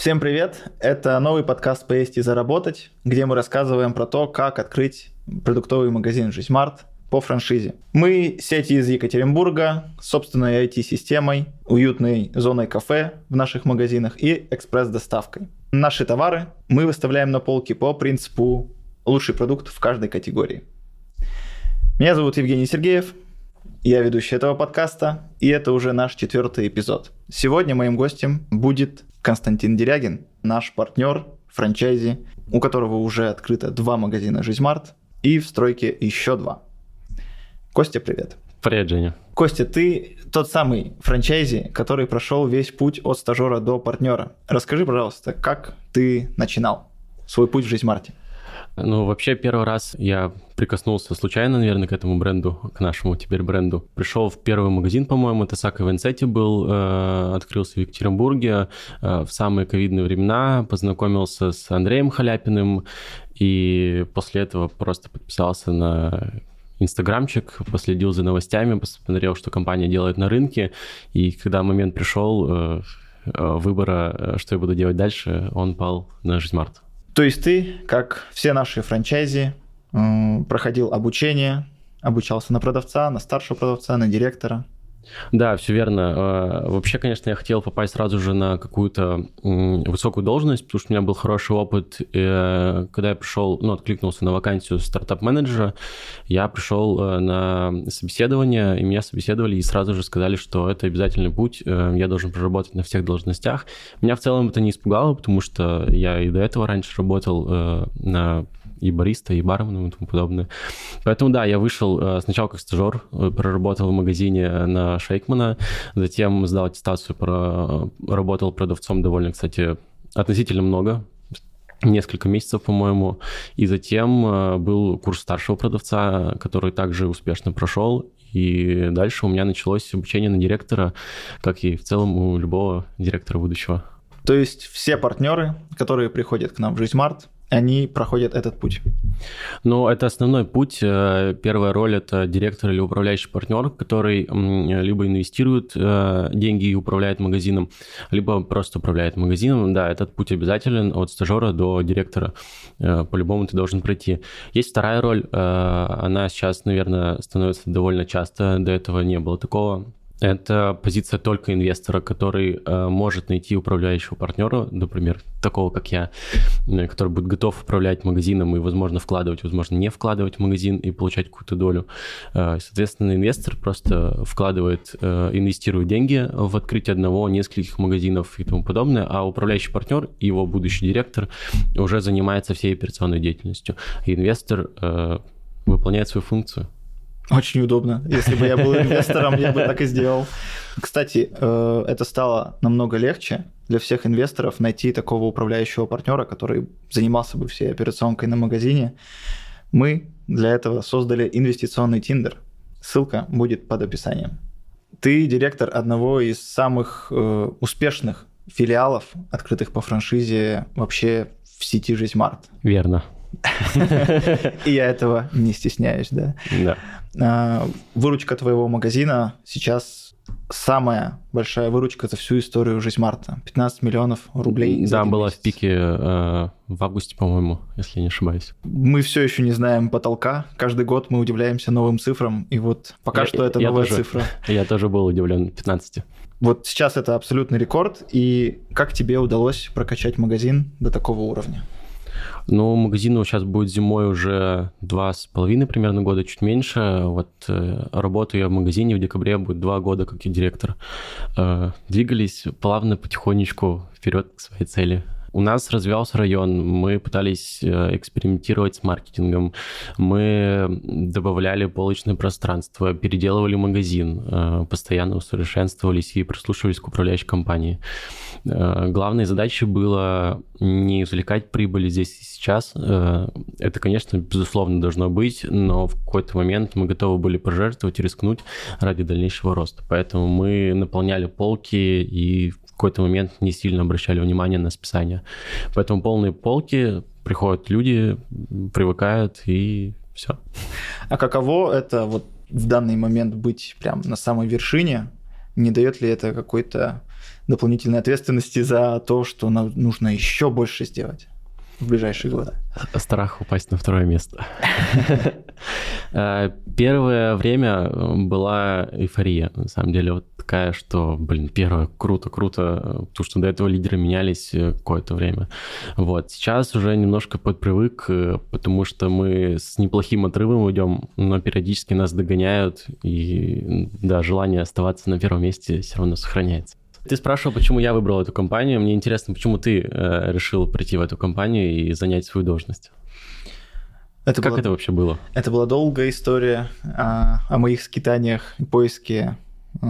Всем привет! Это новый подкаст «Поесть и заработать», где мы рассказываем про то, как открыть продуктовый магазин «Жизмарт» по франшизе. Мы сеть из Екатеринбурга, собственной IT-системой, уютной зоной кафе в наших магазинах и экспресс-доставкой. Наши товары мы выставляем на полки по принципу лучший продукт в каждой категории. Меня зовут Евгений Сергеев, я ведущий этого подкаста, и это уже наш четвертый эпизод. Сегодня моим гостем будет Константин Дерягин, наш партнер франчайзи, у которого уже открыто два магазина «Жизмарт» и в стройке еще два. Костя, привет. Привет, Женя. Костя, ты тот самый франчайзи, который прошел весь путь от стажера до партнера. Расскажи, пожалуйста, как ты начинал свой путь в «Жизмарте»? Ну, вообще, первый раз я прикоснулся случайно, наверное, к этому бренду, к нашему теперь бренду. Пришел в первый магазин, по-моему, это Сака Венсети был, э, открылся в Екатеринбурге э, в самые ковидные времена, познакомился с Андреем Халяпиным, и после этого просто подписался на инстаграмчик, последил за новостями, посмотрел, что компания делает на рынке, и когда момент пришел э, э выбора, э, что я буду делать дальше, он пал на Жизмарт. То есть ты, как все наши франчайзи, проходил обучение, обучался на продавца, на старшего продавца, на директора. Да, все верно. А, вообще, конечно, я хотел попасть сразу же на какую-то высокую должность, потому что у меня был хороший опыт. И когда я пришел, ну, откликнулся на вакансию стартап-менеджера, я пришел э, на собеседование, и меня собеседовали, и сразу же сказали, что это обязательный путь, э, я должен проработать на всех должностях. Меня в целом это не испугало, потому что я и до этого раньше работал э, на и бариста, и барменом и тому подобное. Поэтому, да, я вышел э, сначала как стажер, э, проработал в магазине на Шейкмана, затем сдал аттестацию, работал продавцом довольно, кстати, относительно много, несколько месяцев, по-моему. И затем э, был курс старшего продавца, который также успешно прошел. И дальше у меня началось обучение на директора, как и в целом у любого директора будущего. То есть все партнеры, которые приходят к нам в Жизнь Март, они проходят этот путь? Ну, это основной путь. Э, первая роль – это директор или управляющий партнер, который либо инвестирует э, деньги и управляет магазином, либо просто управляет магазином. Да, этот путь обязателен от стажера до директора. Э, по-любому ты должен пройти. Есть вторая роль. Она сейчас, наверное, становится довольно часто. До этого не было такого. Это позиция только инвестора, который э, может найти управляющего партнера, например, такого как я, э, который будет готов управлять магазином и, возможно, вкладывать, возможно, не вкладывать в магазин и получать какую-то долю. Э, соответственно, инвестор просто вкладывает, э, инвестирует деньги в открытие одного, нескольких магазинов и тому подобное, а управляющий партнер и его будущий директор уже занимается всей операционной деятельностью. И инвестор э, выполняет свою функцию. Очень удобно. Если бы я был инвестором, я бы так и сделал. Кстати, э, это стало намного легче для всех инвесторов найти такого управляющего партнера, который занимался бы всей операционкой на магазине. Мы для этого создали инвестиционный Тиндер. Ссылка будет под описанием. Ты директор одного из самых э, успешных филиалов, открытых по франшизе вообще в сети «Жизнь Март». Верно. И я этого не стесняюсь, да. Да. А, выручка твоего магазина сейчас самая большая выручка за всю историю жизнь марта. 15 миллионов рублей. Да, была месяц. в пике э, в августе, по-моему, если я не ошибаюсь. Мы все еще не знаем потолка. Каждый год мы удивляемся новым цифрам. И вот пока я, что это новая тоже, цифра. Я тоже был удивлен 15. Вот сейчас это абсолютный рекорд. И как тебе удалось прокачать магазин до такого уровня? Ну, магазину сейчас будет зимой уже два с половиной примерно года, чуть меньше. Вот э, работаю я в магазине в декабре, будет два года как и директор. Э, двигались плавно, потихонечку вперед к своей цели. У нас развивался район, мы пытались э, экспериментировать с маркетингом, мы добавляли полочное пространство, переделывали магазин, э, постоянно усовершенствовались и прислушивались к управляющей компании. Э, главной задачей было не извлекать прибыли здесь и сейчас. Это, конечно, безусловно должно быть, но в какой-то момент мы готовы были пожертвовать и рискнуть ради дальнейшего роста. Поэтому мы наполняли полки и какой-то момент не сильно обращали внимание на списание. Поэтому полные полки, приходят люди, привыкают и все. А каково это вот в данный момент быть прям на самой вершине? Не дает ли это какой-то дополнительной ответственности за то, что нам нужно еще больше сделать в ближайшие годы. Страх упасть на второе место. Э, первое время была эйфория, на самом деле, вот такая, что, блин, первое, круто, круто, потому что до этого лидеры менялись э, какое-то время. Вот, сейчас уже немножко подпривык, э, потому что мы с неплохим отрывом идем, но периодически нас догоняют, и, да, желание оставаться на первом месте все равно сохраняется. Ты спрашивал, почему я выбрал эту компанию. Мне интересно, почему ты э, решил прийти в эту компанию и занять свою должность. Это как была, это вообще было? Это была долгая история о, о моих скитаниях и поиске э,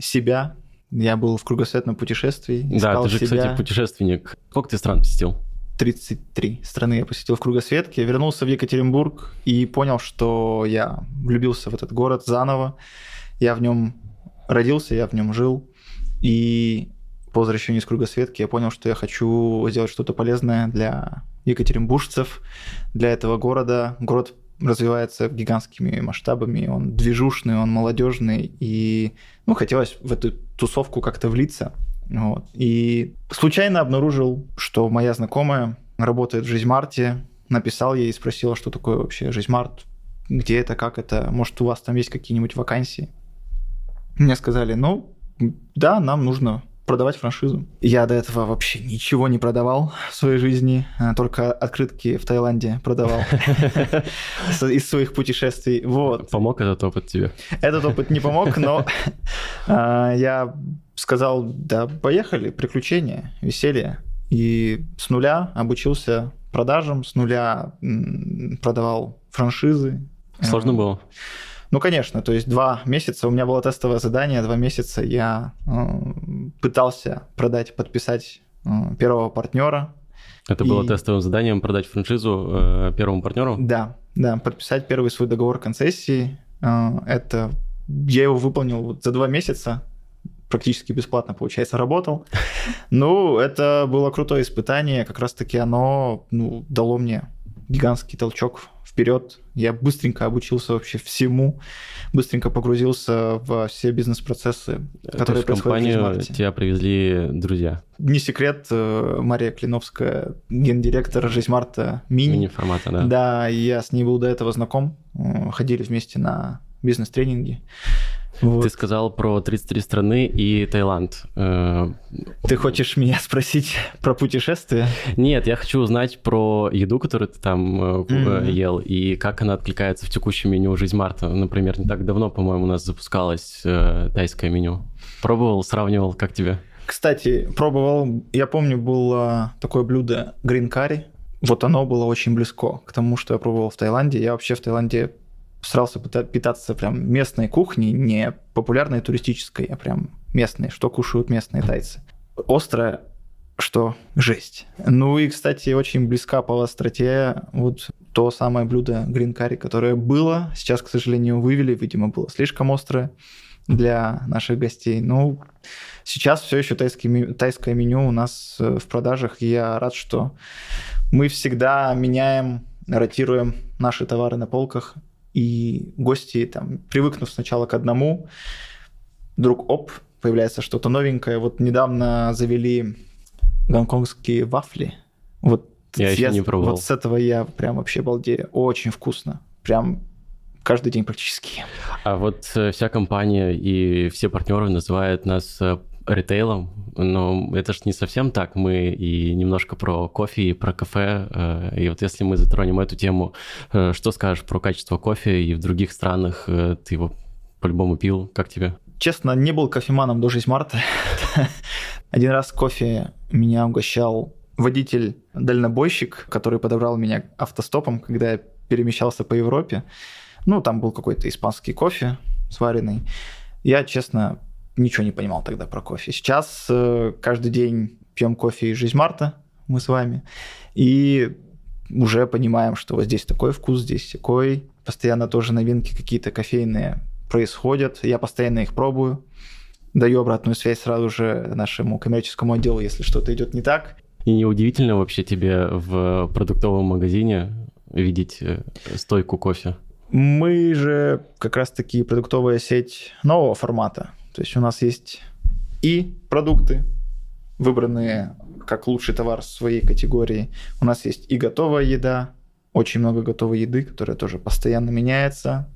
себя. Я был в кругосветном путешествии. Да, ты же, себя. кстати, путешественник. Сколько ты стран посетил? 33 страны я посетил в кругосветке. Вернулся в Екатеринбург и понял, что я влюбился в этот город заново. Я в нем родился, я в нем жил. И по возвращению из кругосветки я понял, что я хочу сделать что-то полезное для екатеринбуржцев, для этого города. Город развивается гигантскими масштабами, он движушный, он молодежный, и ну, хотелось в эту тусовку как-то влиться. Вот. И случайно обнаружил, что моя знакомая работает в Жизмарте, написал ей и спросила, что такое вообще Жизмарт, где это, как это, может, у вас там есть какие-нибудь вакансии. Мне сказали, ну, да, нам нужно продавать франшизу. Я до этого вообще ничего не продавал в своей жизни, а только открытки в Таиланде продавал из своих путешествий. Вот. Помог этот опыт тебе? Этот опыт не помог, но а, я сказал, да, поехали, приключения, веселье. И с нуля обучился продажам, с нуля продавал франшизы. Сложно было? Ну, конечно, то есть два месяца, у меня было тестовое задание, два месяца я э, пытался продать, подписать э, первого партнера. Это и... было тестовым заданием продать франшизу э, первому партнеру? Да, да, подписать первый свой договор концессии. Это я его выполнил вот за два месяца, практически бесплатно, получается, работал. Ну, это было крутое испытание, как раз-таки оно ну, дало мне гигантский толчок вперед. Я быстренько обучился вообще всему, быстренько погрузился во все бизнес-процессы, которые То есть происходят в компанию тебя привезли друзья? Не секрет, э, Мария Клиновская, гендиректор Жизмарта Мини. Мини-формата, да. Да, я с ней был до этого знаком, э, ходили вместе на бизнес-тренинги. Вот. Ты сказал про 33 страны и Таиланд. Э, ты хочешь меня спросить про путешествия? Нет, я хочу узнать про еду, которую ты там mm-hmm. ел, и как она откликается в текущем меню «Жизнь Марта». Например, не так давно, по-моему, у нас запускалось тайское меню. Пробовал, сравнивал, как тебе? Кстати, пробовал. Я помню, было такое блюдо green curry. Вот оно было очень близко к тому, что я пробовал в Таиланде. Я вообще в Таиланде старался питаться прям местной кухней, не популярной туристической, а прям местной, что кушают местные тайцы. Острое, что жесть. Ну и, кстати, очень близка по остроте вот то самое блюдо green curry, которое было, сейчас, к сожалению, вывели, видимо, было слишком острое для наших гостей. Ну, сейчас все еще тайский, тайское меню у нас э, в продажах, и я рад, что мы всегда меняем, ротируем наши товары на полках, и гости, там, привыкнув сначала к одному, вдруг оп, появляется что-то новенькое. Вот недавно завели гонконгские вафли. Вот я еще не пробовал. Вот с этого я прям вообще балдею. Очень вкусно. Прям каждый день практически. А вот э, вся компания и все партнеры называют нас э, ритейлом, но это же не совсем так. Мы и немножко про кофе, и про кафе. Э, и вот если мы затронем эту тему, э, что скажешь про качество кофе и в других странах э, ты его по-любому пил? Как тебе? Честно, не был кофеманом до 6 марта. Один раз кофе меня угощал водитель-дальнобойщик, который подобрал меня автостопом, когда я перемещался по Европе. Ну, там был какой-то испанский кофе сваренный. Я, честно, ничего не понимал тогда про кофе. Сейчас э, каждый день пьем кофе из жизнь Марта, мы с вами, и уже понимаем, что вот здесь такой вкус, здесь такой. Постоянно тоже новинки какие-то кофейные происходят. Я постоянно их пробую. Даю обратную связь сразу же нашему коммерческому отделу, если что-то идет не так. И неудивительно вообще тебе в продуктовом магазине видеть э, стойку кофе? Мы же как раз-таки продуктовая сеть нового формата. То есть у нас есть и продукты, выбранные как лучший товар своей категории. У нас есть и готовая еда, очень много готовой еды, которая тоже постоянно меняется.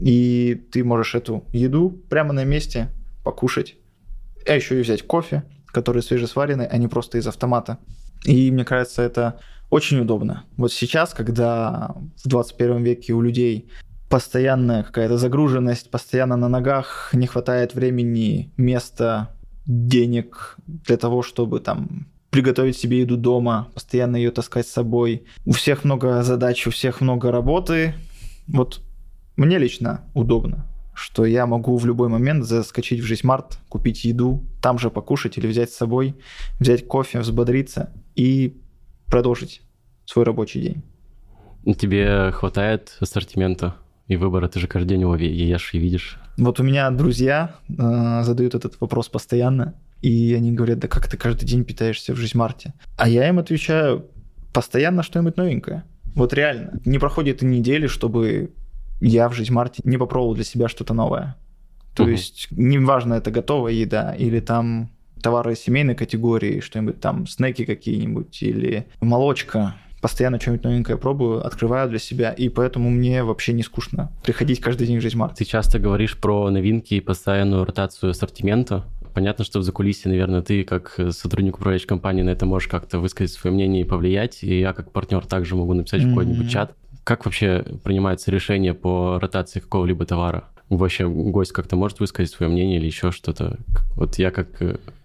И ты можешь эту еду прямо на месте покушать. А еще и взять кофе, который свежесваренный, а не просто из автомата. И мне кажется, это очень удобно. Вот сейчас, когда в 21 веке у людей постоянная какая-то загруженность, постоянно на ногах, не хватает времени, места, денег для того, чтобы там приготовить себе еду дома, постоянно ее таскать с собой. У всех много задач, у всех много работы. Вот мне лично удобно, что я могу в любой момент заскочить в жизнь март, купить еду, там же покушать или взять с собой, взять кофе, взбодриться и продолжить свой рабочий день. Тебе хватает ассортимента и выбора? Ты же каждый день его ешь и видишь. Вот у меня друзья э, задают этот вопрос постоянно, и они говорят, да как ты каждый день питаешься в жизнь Марте? А я им отвечаю, постоянно что-нибудь новенькое. Вот реально. Не проходит и недели, чтобы я в жизнь Марте не попробовал для себя что-то новое. То угу. есть, неважно, это готовая еда или там товары семейной категории, что-нибудь там, снеки какие-нибудь или молочка. Постоянно что-нибудь новенькое пробую, открываю для себя, и поэтому мне вообще не скучно приходить каждый день в жизнь марта. Ты часто говоришь про новинки и постоянную ротацию ассортимента. Понятно, что в закулисье, наверное, ты как сотрудник управляющей компании на это можешь как-то высказать свое мнение и повлиять, и я как партнер также могу написать mm-hmm. в какой-нибудь чат. Как вообще принимается решение по ротации какого-либо товара? Вообще гость как-то может высказать свое мнение или еще что-то? Вот я как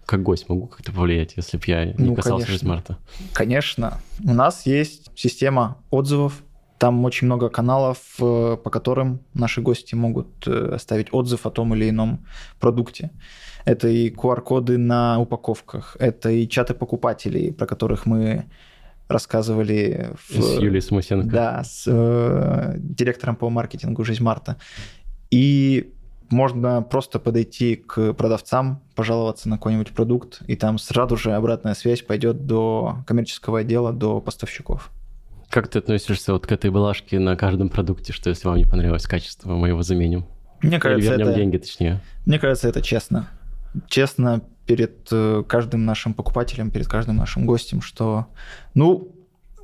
как гость могу как-то повлиять, если бы я не ну, касался конечно. смарта? Конечно. У нас есть система отзывов. Там очень много каналов, э, по которым наши гости могут э, оставить отзыв о том или ином продукте. Это и QR-коды на упаковках, это и чаты покупателей, про которых мы рассказывали в... с Юлией Смусенко. Да, с э, директором по маркетингу «Жизнь Марта». И можно просто подойти к продавцам, пожаловаться на какой-нибудь продукт, и там сразу же обратная связь пойдет до коммерческого отдела, до поставщиков. Как ты относишься вот к этой балашке на каждом продукте, что если вам не понравилось качество, мы его заменим? Мне кажется, Или вернем это... деньги, точнее. Мне кажется, это честно. Честно перед э, каждым нашим покупателем, перед каждым нашим гостем, что, ну,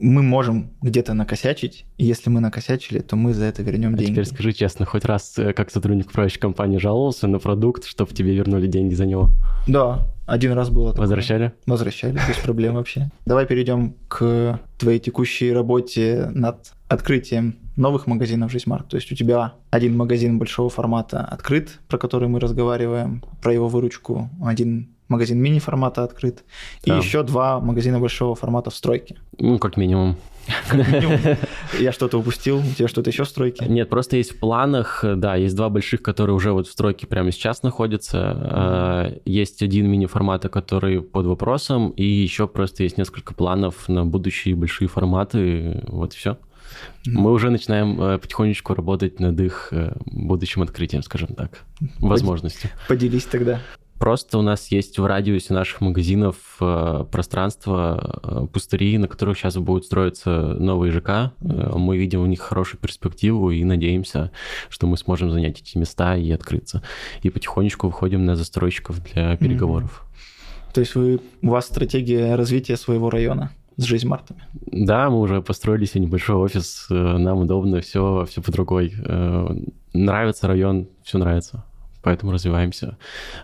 мы можем где-то накосячить, и если мы накосячили, то мы за это вернем а деньги. теперь скажи честно, хоть раз э, как сотрудник управляющей компании жаловался на продукт, чтобы тебе вернули деньги за него? Да, один раз было такое. Возвращали? Возвращали, без проблем вообще. Давай перейдем к твоей текущей работе над открытием новых магазинов Жизмарт. То есть у тебя один магазин большого формата открыт, про который мы разговариваем, про его выручку, один магазин мини-формата открыт, да. и еще два магазина большого формата в стройке. Ну, как минимум. Я что-то упустил? У тебя что-то еще в стройке? Нет, просто есть в планах, да, есть два больших, которые уже вот в стройке прямо сейчас находятся. А, есть один мини-формат, который под вопросом, и еще просто есть несколько планов на будущие большие форматы. Вот все. Мы уже начинаем э, потихонечку работать над их э, будущим открытием, скажем так, возможностью. Поделись тогда. Просто у нас есть в радиусе наших магазинов э, пространство, э, пустыри, на которых сейчас будут строиться новые ЖК. Э, мы видим в них хорошую перспективу и надеемся, что мы сможем занять эти места и открыться. И потихонечку выходим на застройщиков для переговоров. Mm-hmm. То есть вы, у вас стратегия развития своего района? с жизнь Мартами. Да, мы уже построили себе небольшой офис, нам удобно, все, все под рукой. Нравится район, все нравится поэтому развиваемся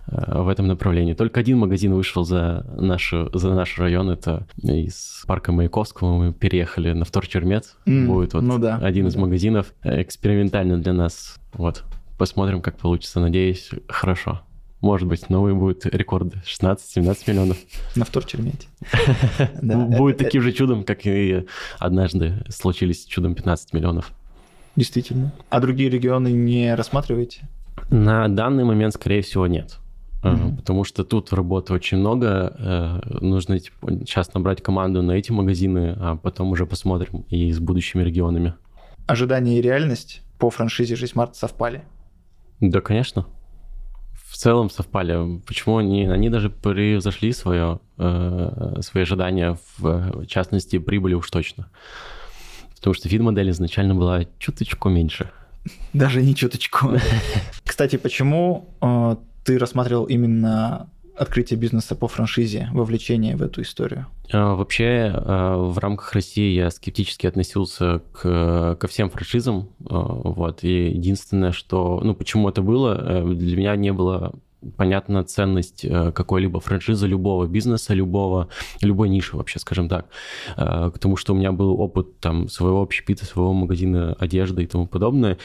э, в этом направлении. Только один магазин вышел за, нашу, за наш район, это из парка Маяковского мы переехали на Вторчермет, mm, будет вот ну да, один из магазинов, экспериментально для нас, вот, посмотрим, как получится, надеюсь, хорошо. Может быть, новые будут рекорды 16-17 миллионов. На Вторчермете. Будет таким же чудом, как и однажды случились чудом 15 миллионов. Действительно. А другие регионы не рассматриваете? На данный момент, скорее всего, нет. Mm-hmm. Потому что тут работы очень много. Э, нужно типа, сейчас набрать команду на эти магазины, а потом уже посмотрим и с будущими регионами. Ожидания и реальность по франшизе «Жизнь Март» совпали? Да, конечно. В целом совпали. Почему они, они даже превзошли свое, э, свои ожидания, в частности, прибыли уж точно. Потому что вид модели изначально была чуточку меньше. Даже не чуточку. Кстати, почему э, ты рассматривал именно открытие бизнеса по франшизе, вовлечение в эту историю? А, вообще, а, в рамках России я скептически относился к, ко всем франшизам. А, вот. И единственное, что... Ну, почему это было, э, для меня не было понятна ценность э, какой-либо франшизы, любого бизнеса, любого, любой ниши вообще, скажем так. Потому что у меня был опыт там своего общепита, своего магазина одежды и тому подобное.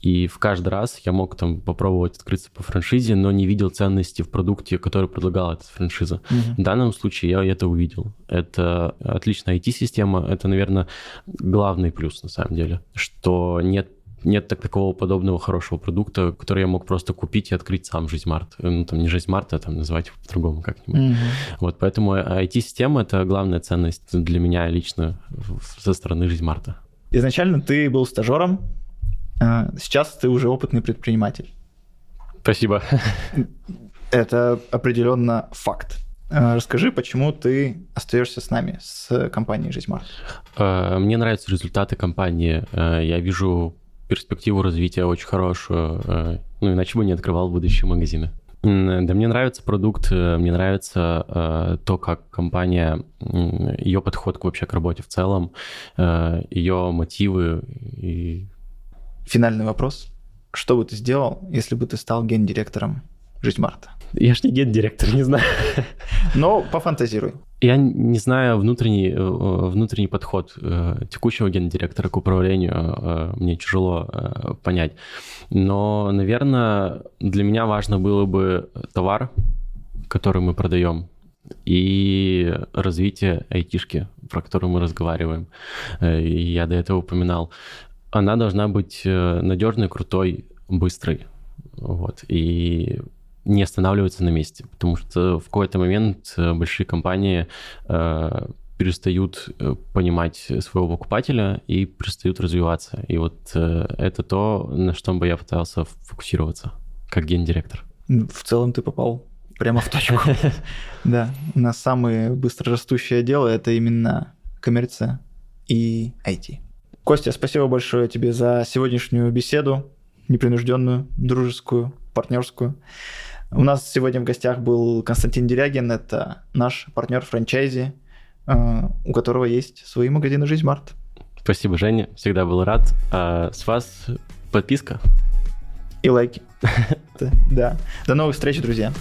И в каждый раз я мог там попробовать открыться по франшизе, но не видел ценности в продукте, который предлагала эта франшиза. Mm-hmm. В данном случае я это увидел. Это отличная IT-система, это, наверное, главный плюс на самом деле, что нет нет так такого подобного хорошего продукта, который я мог просто купить и открыть сам Жизнь Март. Ну, там не Жизнь Март, а там называть его по-другому как-нибудь. Mm-hmm. Вот, поэтому IT-система — это главная ценность для меня лично со стороны Жизнь Марта. Изначально ты был стажером, а, сейчас ты уже опытный предприниматель. Спасибо. Это определенно факт. А, расскажи, почему ты остаешься с нами, с компанией «Жизнь а, Мне нравятся результаты компании. Я вижу перспективу развития очень хорошую. Ну, иначе бы не открывал будущие магазины. Да мне нравится продукт, мне нравится то, как компания, ее подход вообще к работе в целом, ее мотивы и Финальный вопрос. Что бы ты сделал, если бы ты стал гендиректором Жизнь Марта? Я ж не гендиректор, не знаю. Но пофантазируй. Я не знаю внутренний, э, внутренний подход э, текущего гендиректора к управлению, э, мне тяжело понять. Но, наверное, для меня важно было бы товар, который мы продаем, и развитие айтишки, про которую мы разговариваем. Я до этого упоминал она должна быть э, надежной, крутой, быстрой. Вот. И не останавливаться на месте, потому что в какой-то момент э, большие компании э, перестают э, понимать своего покупателя и перестают развиваться. И вот э, это то, на что бы я пытался фокусироваться как гендиректор. В целом ты попал прямо в точку. Да, у нас самое быстрорастущее дело это именно коммерция и IT. Костя, спасибо большое тебе за сегодняшнюю беседу, непринужденную, дружескую, партнерскую. У нас сегодня в гостях был Константин Дерягин, это наш партнер франчайзи, э, у которого есть свои магазины «Жизнь Март». Спасибо, Женя, всегда был рад. А с вас подписка. И лайки. Да. До новых встреч, друзья.